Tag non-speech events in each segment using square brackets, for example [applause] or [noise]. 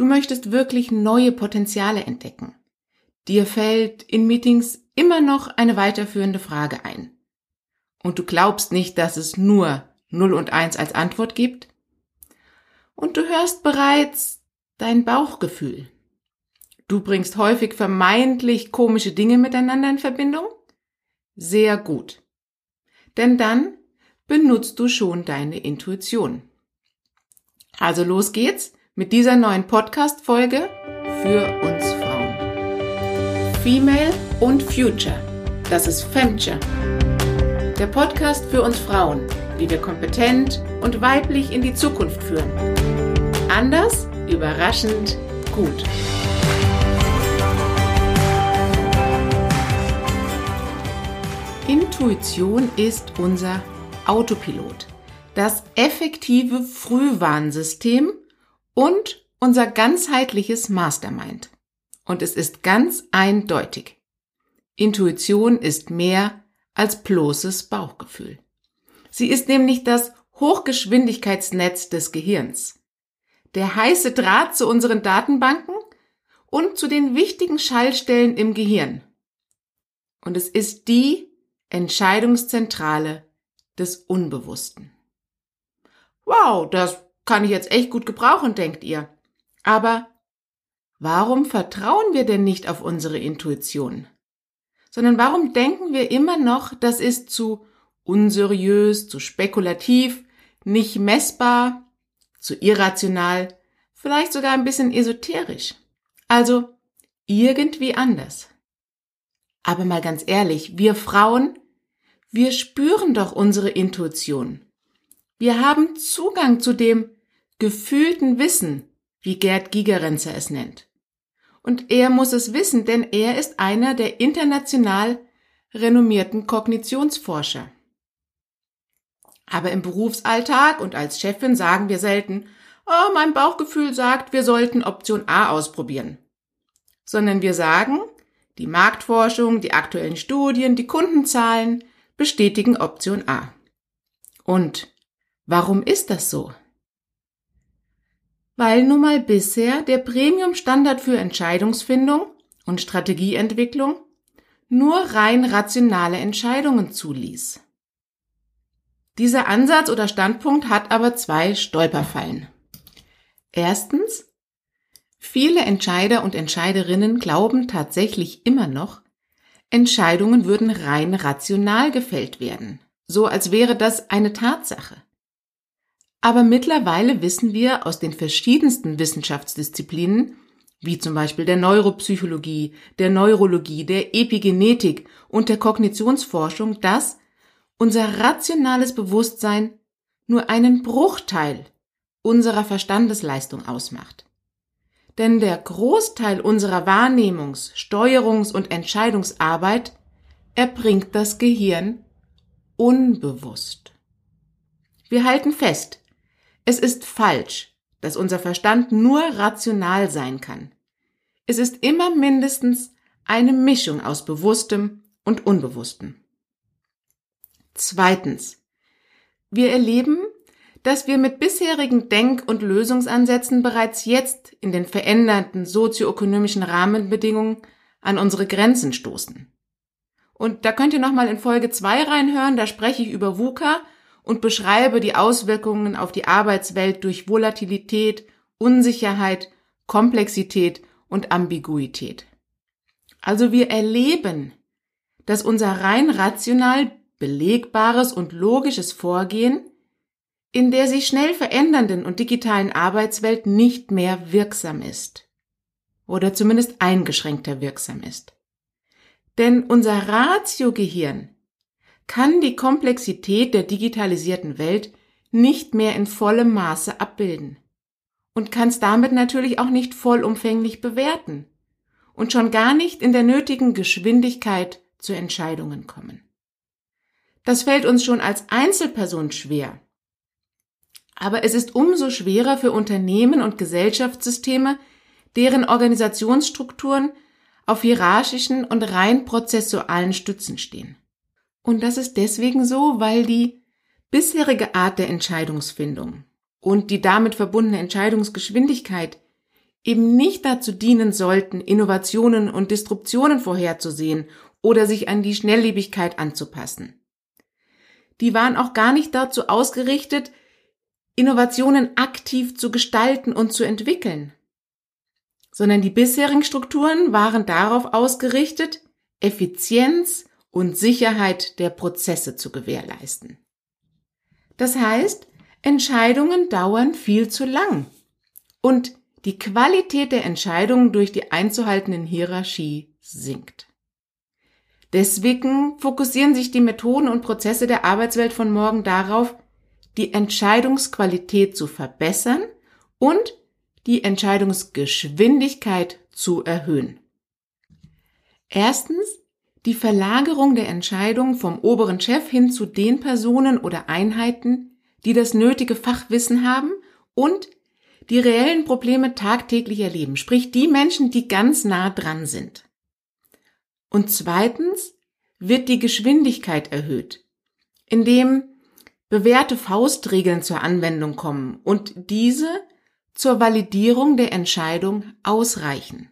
Du möchtest wirklich neue Potenziale entdecken. Dir fällt in Meetings immer noch eine weiterführende Frage ein. Und du glaubst nicht, dass es nur 0 und 1 als Antwort gibt? Und du hörst bereits dein Bauchgefühl. Du bringst häufig vermeintlich komische Dinge miteinander in Verbindung? Sehr gut. Denn dann benutzt du schon deine Intuition. Also los geht's mit dieser neuen Podcast-Folge für uns Frauen. Female und Future. Das ist Femture. Der Podcast für uns Frauen, wie wir kompetent und weiblich in die Zukunft führen. Anders, überraschend, gut. Intuition ist unser Autopilot, das effektive Frühwarnsystem und unser ganzheitliches Mastermind. Und es ist ganz eindeutig. Intuition ist mehr als bloßes Bauchgefühl. Sie ist nämlich das Hochgeschwindigkeitsnetz des Gehirns, der heiße Draht zu unseren Datenbanken und zu den wichtigen Schallstellen im Gehirn. Und es ist die Entscheidungszentrale des Unbewussten. Wow, das kann ich jetzt echt gut gebrauchen, denkt ihr. Aber warum vertrauen wir denn nicht auf unsere Intuition? Sondern warum denken wir immer noch, das ist zu unseriös, zu spekulativ, nicht messbar, zu irrational, vielleicht sogar ein bisschen esoterisch. Also irgendwie anders. Aber mal ganz ehrlich, wir Frauen, wir spüren doch unsere Intuition. Wir haben Zugang zu dem gefühlten Wissen, wie Gerd Gigerenzer es nennt. Und er muss es wissen, denn er ist einer der international renommierten Kognitionsforscher. Aber im Berufsalltag und als Chefin sagen wir selten, oh, mein Bauchgefühl sagt, wir sollten Option A ausprobieren. Sondern wir sagen, die Marktforschung, die aktuellen Studien, die Kundenzahlen bestätigen Option A. Und warum ist das so? Weil nun mal bisher der Premium-Standard für Entscheidungsfindung und Strategieentwicklung nur rein rationale Entscheidungen zuließ. Dieser Ansatz oder Standpunkt hat aber zwei Stolperfallen. Erstens, Viele Entscheider und Entscheiderinnen glauben tatsächlich immer noch, Entscheidungen würden rein rational gefällt werden, so als wäre das eine Tatsache. Aber mittlerweile wissen wir aus den verschiedensten Wissenschaftsdisziplinen, wie zum Beispiel der Neuropsychologie, der Neurologie, der Epigenetik und der Kognitionsforschung, dass unser rationales Bewusstsein nur einen Bruchteil unserer Verstandesleistung ausmacht. Denn der Großteil unserer Wahrnehmungs-, Steuerungs- und Entscheidungsarbeit erbringt das Gehirn unbewusst. Wir halten fest, es ist falsch, dass unser Verstand nur rational sein kann. Es ist immer mindestens eine Mischung aus Bewusstem und Unbewusstem. Zweitens. Wir erleben dass wir mit bisherigen Denk- und Lösungsansätzen bereits jetzt in den veränderten sozioökonomischen Rahmenbedingungen an unsere Grenzen stoßen. Und da könnt ihr nochmal in Folge 2 reinhören, da spreche ich über VUCA und beschreibe die Auswirkungen auf die Arbeitswelt durch Volatilität, Unsicherheit, Komplexität und Ambiguität. Also wir erleben, dass unser rein rational belegbares und logisches Vorgehen in der sich schnell verändernden und digitalen Arbeitswelt nicht mehr wirksam ist. Oder zumindest eingeschränkter wirksam ist. Denn unser Ratio-Gehirn kann die Komplexität der digitalisierten Welt nicht mehr in vollem Maße abbilden und kann es damit natürlich auch nicht vollumfänglich bewerten und schon gar nicht in der nötigen Geschwindigkeit zu Entscheidungen kommen. Das fällt uns schon als Einzelperson schwer, aber es ist umso schwerer für Unternehmen und Gesellschaftssysteme, deren Organisationsstrukturen auf hierarchischen und rein prozessualen Stützen stehen. Und das ist deswegen so, weil die bisherige Art der Entscheidungsfindung und die damit verbundene Entscheidungsgeschwindigkeit eben nicht dazu dienen sollten, Innovationen und Disruptionen vorherzusehen oder sich an die Schnelllebigkeit anzupassen. Die waren auch gar nicht dazu ausgerichtet, Innovationen aktiv zu gestalten und zu entwickeln, sondern die bisherigen Strukturen waren darauf ausgerichtet, Effizienz und Sicherheit der Prozesse zu gewährleisten. Das heißt, Entscheidungen dauern viel zu lang und die Qualität der Entscheidungen durch die einzuhaltenden Hierarchie sinkt. Deswegen fokussieren sich die Methoden und Prozesse der Arbeitswelt von morgen darauf, die Entscheidungsqualität zu verbessern und die Entscheidungsgeschwindigkeit zu erhöhen. Erstens die Verlagerung der Entscheidung vom oberen Chef hin zu den Personen oder Einheiten, die das nötige Fachwissen haben und die reellen Probleme tagtäglich erleben, sprich die Menschen, die ganz nah dran sind. Und zweitens wird die Geschwindigkeit erhöht, indem bewährte Faustregeln zur Anwendung kommen und diese zur Validierung der Entscheidung ausreichen.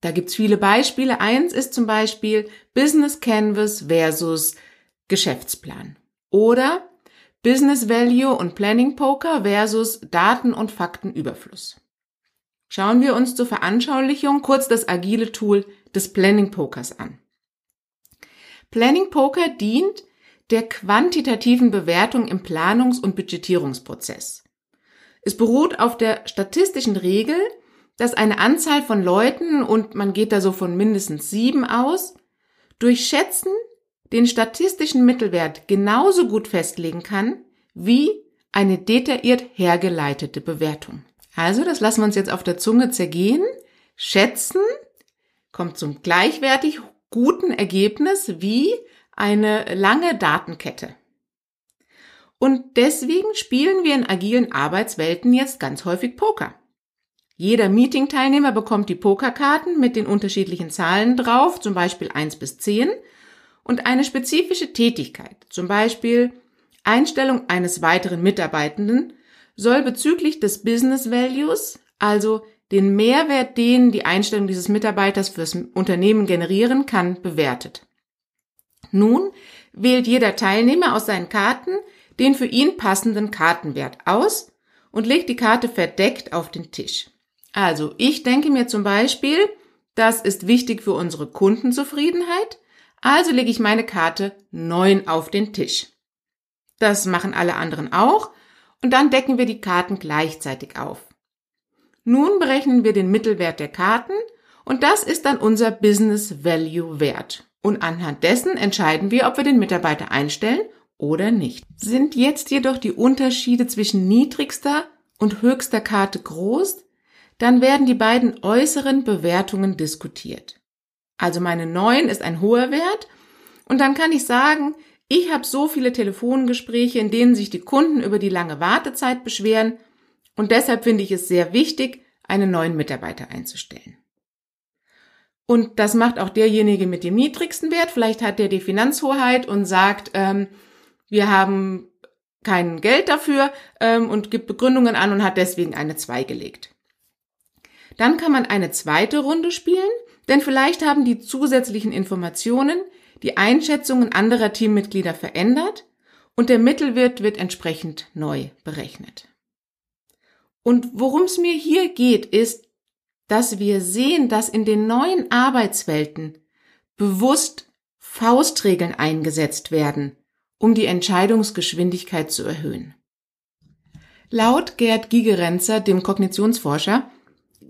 Da gibt's viele Beispiele. Eins ist zum Beispiel Business Canvas versus Geschäftsplan. Oder Business Value und Planning Poker versus Daten- und Faktenüberfluss. Schauen wir uns zur Veranschaulichung kurz das agile Tool des Planning Pokers an. Planning Poker dient der quantitativen Bewertung im Planungs- und Budgetierungsprozess. Es beruht auf der statistischen Regel, dass eine Anzahl von Leuten, und man geht da so von mindestens sieben aus, durch Schätzen den statistischen Mittelwert genauso gut festlegen kann wie eine detailliert hergeleitete Bewertung. Also, das lassen wir uns jetzt auf der Zunge zergehen. Schätzen kommt zum gleichwertig guten Ergebnis wie eine lange Datenkette. Und deswegen spielen wir in agilen Arbeitswelten jetzt ganz häufig Poker. Jeder Meeting-Teilnehmer bekommt die Pokerkarten mit den unterschiedlichen Zahlen drauf, zum Beispiel 1 bis 10, und eine spezifische Tätigkeit, zum Beispiel Einstellung eines weiteren Mitarbeitenden, soll bezüglich des Business Values, also den Mehrwert, den die Einstellung dieses Mitarbeiters fürs Unternehmen generieren kann, bewertet. Nun wählt jeder Teilnehmer aus seinen Karten den für ihn passenden Kartenwert aus und legt die Karte verdeckt auf den Tisch. Also, ich denke mir zum Beispiel, das ist wichtig für unsere Kundenzufriedenheit, also lege ich meine Karte 9 auf den Tisch. Das machen alle anderen auch und dann decken wir die Karten gleichzeitig auf. Nun berechnen wir den Mittelwert der Karten und das ist dann unser Business Value Wert. Und anhand dessen entscheiden wir, ob wir den Mitarbeiter einstellen oder nicht. Sind jetzt jedoch die Unterschiede zwischen niedrigster und höchster Karte groß, dann werden die beiden äußeren Bewertungen diskutiert. Also meine 9 ist ein hoher Wert und dann kann ich sagen, ich habe so viele Telefongespräche, in denen sich die Kunden über die lange Wartezeit beschweren und deshalb finde ich es sehr wichtig, einen neuen Mitarbeiter einzustellen. Und das macht auch derjenige mit dem niedrigsten Wert. Vielleicht hat der die Finanzhoheit und sagt, ähm, wir haben kein Geld dafür ähm, und gibt Begründungen an und hat deswegen eine 2 gelegt. Dann kann man eine zweite Runde spielen, denn vielleicht haben die zusätzlichen Informationen die Einschätzungen anderer Teammitglieder verändert und der Mittelwert wird entsprechend neu berechnet. Und worum es mir hier geht, ist, dass wir sehen, dass in den neuen Arbeitswelten bewusst Faustregeln eingesetzt werden, um die Entscheidungsgeschwindigkeit zu erhöhen. Laut Gerd Gigerenzer, dem Kognitionsforscher,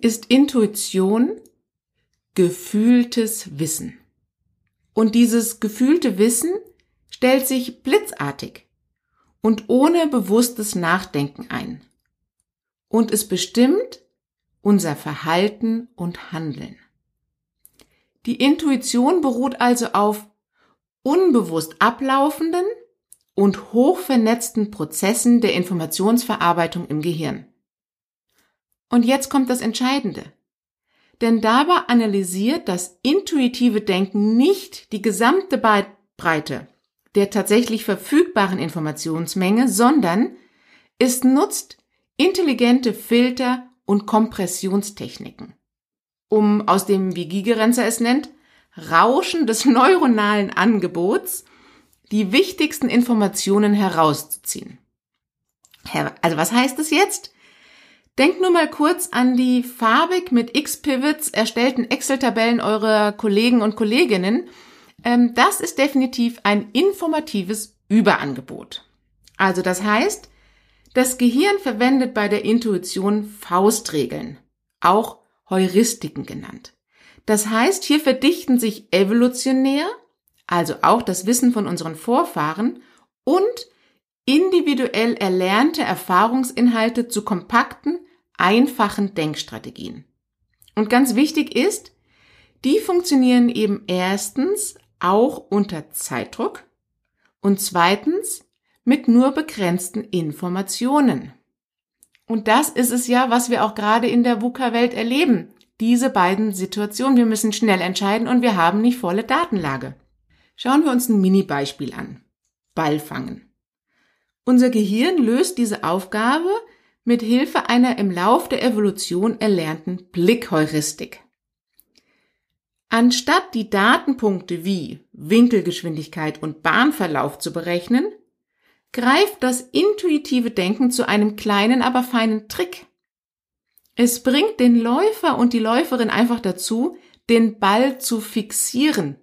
ist Intuition gefühltes Wissen. Und dieses gefühlte Wissen stellt sich blitzartig und ohne bewusstes Nachdenken ein. Und es bestimmt unser Verhalten und Handeln. Die Intuition beruht also auf unbewusst ablaufenden und hochvernetzten Prozessen der Informationsverarbeitung im Gehirn. Und jetzt kommt das Entscheidende. Denn dabei analysiert das intuitive Denken nicht die gesamte Breite der tatsächlich verfügbaren Informationsmenge, sondern es nutzt intelligente Filter und Kompressionstechniken. Um aus dem, wie Gigerenzer es nennt, Rauschen des [laughs] neuronalen Angebots die wichtigsten Informationen herauszuziehen. Also was heißt es jetzt? Denkt nur mal kurz an die farbig mit X-Pivots erstellten Excel-Tabellen eurer Kollegen und Kolleginnen. Ähm, das ist definitiv ein informatives Überangebot. Also das heißt, das Gehirn verwendet bei der Intuition Faustregeln, auch Heuristiken genannt. Das heißt, hier verdichten sich evolutionär, also auch das Wissen von unseren Vorfahren und individuell erlernte Erfahrungsinhalte zu kompakten, einfachen Denkstrategien. Und ganz wichtig ist, die funktionieren eben erstens auch unter Zeitdruck und zweitens mit nur begrenzten Informationen. Und das ist es ja, was wir auch gerade in der VUCA-Welt erleben. Diese beiden Situationen. Wir müssen schnell entscheiden und wir haben nicht volle Datenlage. Schauen wir uns ein Mini-Beispiel an. Ball fangen. Unser Gehirn löst diese Aufgabe mit Hilfe einer im Lauf der Evolution erlernten Blickheuristik. Anstatt die Datenpunkte wie Winkelgeschwindigkeit und Bahnverlauf zu berechnen, greift das intuitive Denken zu einem kleinen, aber feinen Trick. Es bringt den Läufer und die Läuferin einfach dazu, den Ball zu fixieren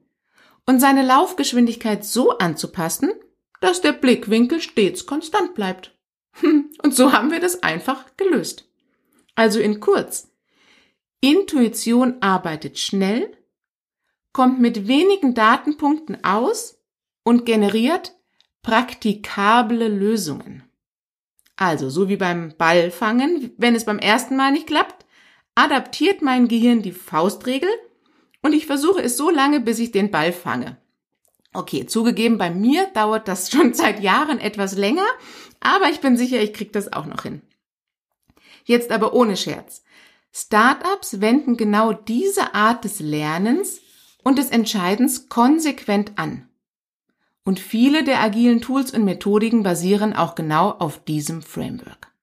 und seine Laufgeschwindigkeit so anzupassen, dass der Blickwinkel stets konstant bleibt. Und so haben wir das einfach gelöst. Also in kurz. Intuition arbeitet schnell, kommt mit wenigen Datenpunkten aus und generiert praktikable Lösungen. Also, so wie beim Ballfangen, wenn es beim ersten Mal nicht klappt, adaptiert mein Gehirn die Faustregel und ich versuche es so lange, bis ich den Ball fange. Okay, zugegeben, bei mir dauert das [laughs] schon seit Jahren etwas länger, aber ich bin sicher, ich kriege das auch noch hin. Jetzt aber ohne Scherz. Startups wenden genau diese Art des Lernens und des Entscheidens konsequent an. Und viele der agilen Tools und Methodiken basieren auch genau auf diesem Framework.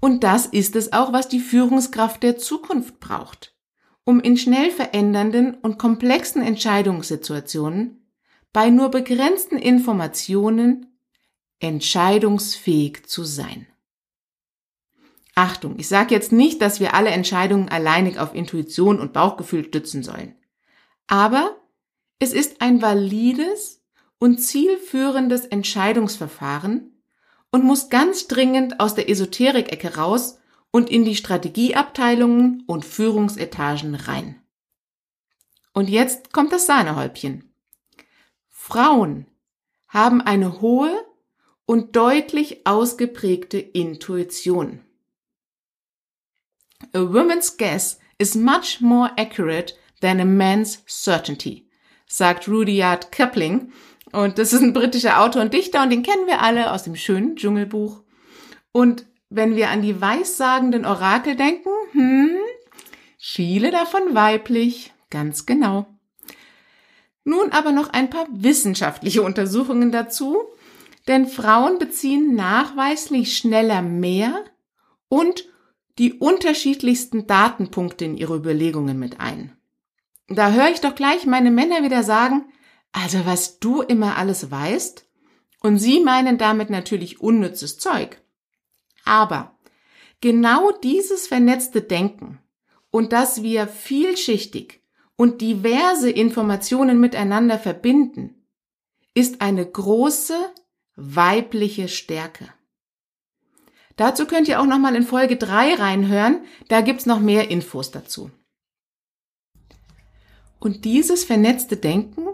Und das ist es auch, was die Führungskraft der Zukunft braucht, um in schnell verändernden und komplexen Entscheidungssituationen bei nur begrenzten Informationen entscheidungsfähig zu sein. Achtung, ich sage jetzt nicht, dass wir alle Entscheidungen alleinig auf Intuition und Bauchgefühl stützen sollen. Aber es ist ein valides und zielführendes Entscheidungsverfahren und muss ganz dringend aus der Esoterik-Ecke raus und in die Strategieabteilungen und Führungsetagen rein. Und jetzt kommt das Sahnehäubchen. Frauen haben eine hohe und deutlich ausgeprägte Intuition. A woman's guess is much more accurate than a man's certainty sagt Rudyard Kipling. Und das ist ein britischer Autor und Dichter und den kennen wir alle aus dem schönen Dschungelbuch. Und wenn wir an die weissagenden Orakel denken, hm, viele davon weiblich, ganz genau. Nun aber noch ein paar wissenschaftliche Untersuchungen dazu, denn Frauen beziehen nachweislich schneller mehr und die unterschiedlichsten Datenpunkte in ihre Überlegungen mit ein. Da höre ich doch gleich meine Männer wieder sagen, also was du immer alles weißt. Und sie meinen damit natürlich unnützes Zeug. Aber genau dieses vernetzte Denken und dass wir vielschichtig und diverse Informationen miteinander verbinden, ist eine große weibliche Stärke. Dazu könnt ihr auch nochmal in Folge 3 reinhören, da gibt's noch mehr Infos dazu. Und dieses vernetzte Denken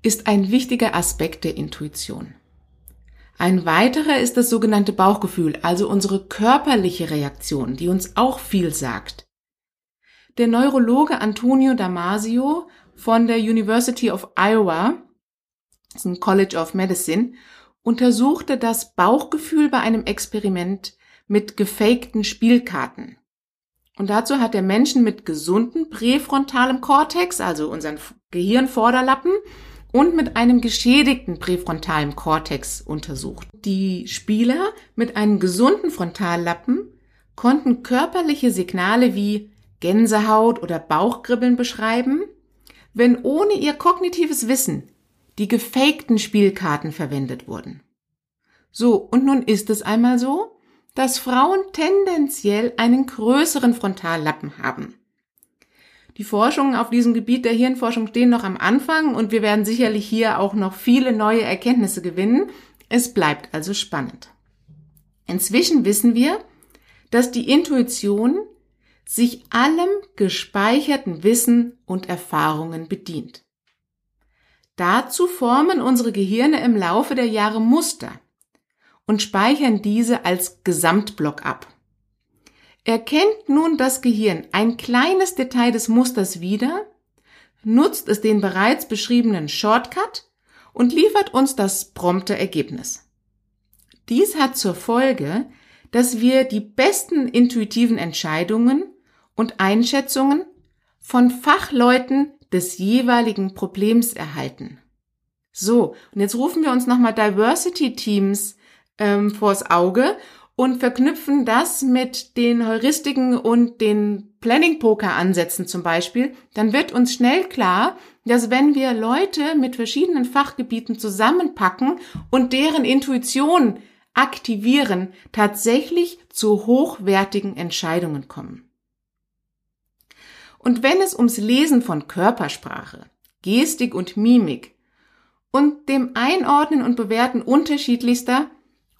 ist ein wichtiger Aspekt der Intuition. Ein weiterer ist das sogenannte Bauchgefühl, also unsere körperliche Reaktion, die uns auch viel sagt. Der Neurologe Antonio Damasio von der University of Iowa, das ist ein College of Medicine, untersuchte das Bauchgefühl bei einem Experiment mit gefakten Spielkarten. Und dazu hat er Menschen mit gesunden präfrontalem Kortex, also unseren Gehirnvorderlappen, und mit einem geschädigten präfrontalen Kortex untersucht. Die Spieler mit einem gesunden Frontallappen konnten körperliche Signale wie Gänsehaut oder Bauchkribbeln beschreiben, wenn ohne ihr kognitives Wissen die gefakten Spielkarten verwendet wurden. So, und nun ist es einmal so, dass Frauen tendenziell einen größeren Frontallappen haben. Die Forschungen auf diesem Gebiet der Hirnforschung stehen noch am Anfang und wir werden sicherlich hier auch noch viele neue Erkenntnisse gewinnen. Es bleibt also spannend. Inzwischen wissen wir, dass die Intuition sich allem gespeicherten Wissen und Erfahrungen bedient. Dazu formen unsere Gehirne im Laufe der Jahre Muster und speichern diese als Gesamtblock ab. Erkennt nun das Gehirn ein kleines Detail des Musters wieder, nutzt es den bereits beschriebenen Shortcut und liefert uns das prompte Ergebnis. Dies hat zur Folge, dass wir die besten intuitiven Entscheidungen und Einschätzungen von Fachleuten des jeweiligen Problems erhalten. So, und jetzt rufen wir uns nochmal Diversity Teams ähm, vors Auge und verknüpfen das mit den Heuristiken und den Planning-Poker-Ansätzen zum Beispiel, dann wird uns schnell klar, dass wenn wir Leute mit verschiedenen Fachgebieten zusammenpacken und deren Intuition aktivieren, tatsächlich zu hochwertigen Entscheidungen kommen. Und wenn es ums Lesen von Körpersprache, Gestik und Mimik und dem Einordnen und Bewerten unterschiedlichster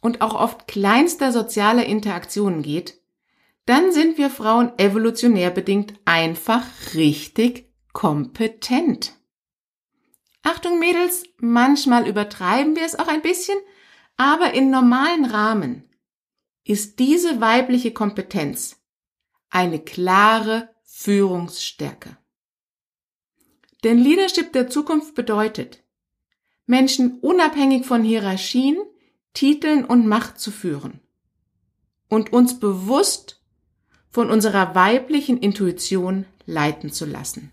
und auch oft kleinster sozialer Interaktionen geht, dann sind wir Frauen evolutionär bedingt einfach richtig kompetent. Achtung Mädels, manchmal übertreiben wir es auch ein bisschen, aber in normalen Rahmen ist diese weibliche Kompetenz eine klare Führungsstärke. Denn Leadership der Zukunft bedeutet, Menschen unabhängig von Hierarchien Titeln und Macht zu führen und uns bewusst von unserer weiblichen Intuition leiten zu lassen.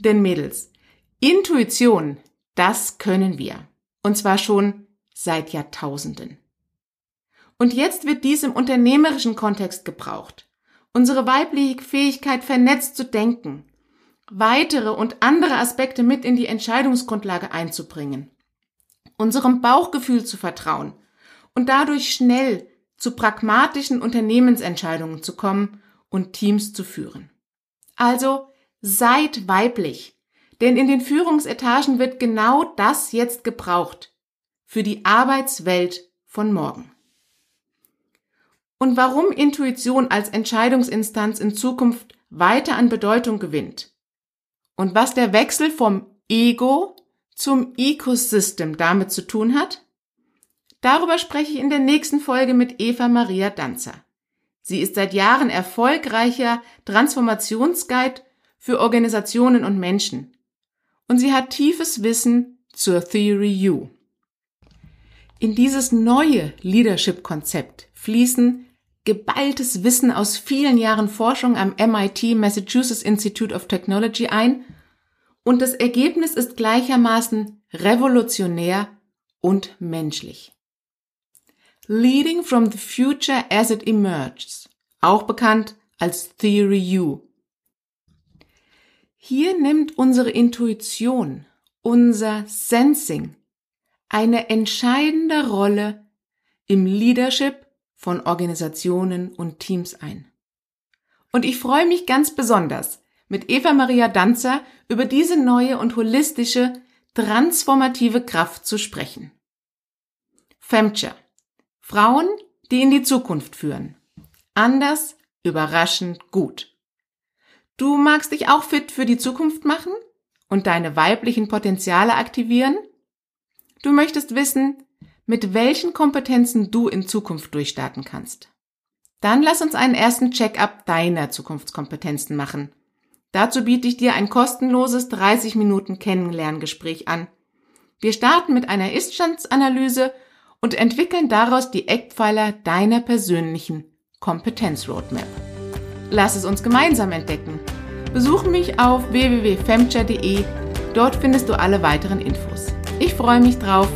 Denn Mädels, Intuition, das können wir. Und zwar schon seit Jahrtausenden. Und jetzt wird dies im unternehmerischen Kontext gebraucht. Unsere weibliche Fähigkeit, vernetzt zu denken, weitere und andere Aspekte mit in die Entscheidungsgrundlage einzubringen unserem Bauchgefühl zu vertrauen und dadurch schnell zu pragmatischen Unternehmensentscheidungen zu kommen und Teams zu führen. Also seid weiblich, denn in den Führungsetagen wird genau das jetzt gebraucht für die Arbeitswelt von morgen. Und warum Intuition als Entscheidungsinstanz in Zukunft weiter an Bedeutung gewinnt und was der Wechsel vom Ego zum Ecosystem damit zu tun hat? Darüber spreche ich in der nächsten Folge mit Eva Maria Danzer. Sie ist seit Jahren erfolgreicher Transformationsguide für Organisationen und Menschen. Und sie hat tiefes Wissen zur Theory U. In dieses neue Leadership-Konzept fließen geballtes Wissen aus vielen Jahren Forschung am MIT Massachusetts Institute of Technology ein und das Ergebnis ist gleichermaßen revolutionär und menschlich. Leading from the Future as it emerges, auch bekannt als Theory U. Hier nimmt unsere Intuition, unser Sensing, eine entscheidende Rolle im Leadership von Organisationen und Teams ein. Und ich freue mich ganz besonders, mit Eva Maria Danzer über diese neue und holistische, transformative Kraft zu sprechen. Femture. Frauen, die in die Zukunft führen. Anders, überraschend gut. Du magst dich auch fit für die Zukunft machen und deine weiblichen Potenziale aktivieren? Du möchtest wissen, mit welchen Kompetenzen du in Zukunft durchstarten kannst. Dann lass uns einen ersten Check-up deiner Zukunftskompetenzen machen Dazu biete ich dir ein kostenloses 30 Minuten Kennenlerngespräch an. Wir starten mit einer Iststandsanalyse und entwickeln daraus die Eckpfeiler deiner persönlichen Kompetenzroadmap. Lass es uns gemeinsam entdecken. Besuche mich auf www.femcha.de. Dort findest du alle weiteren Infos. Ich freue mich drauf.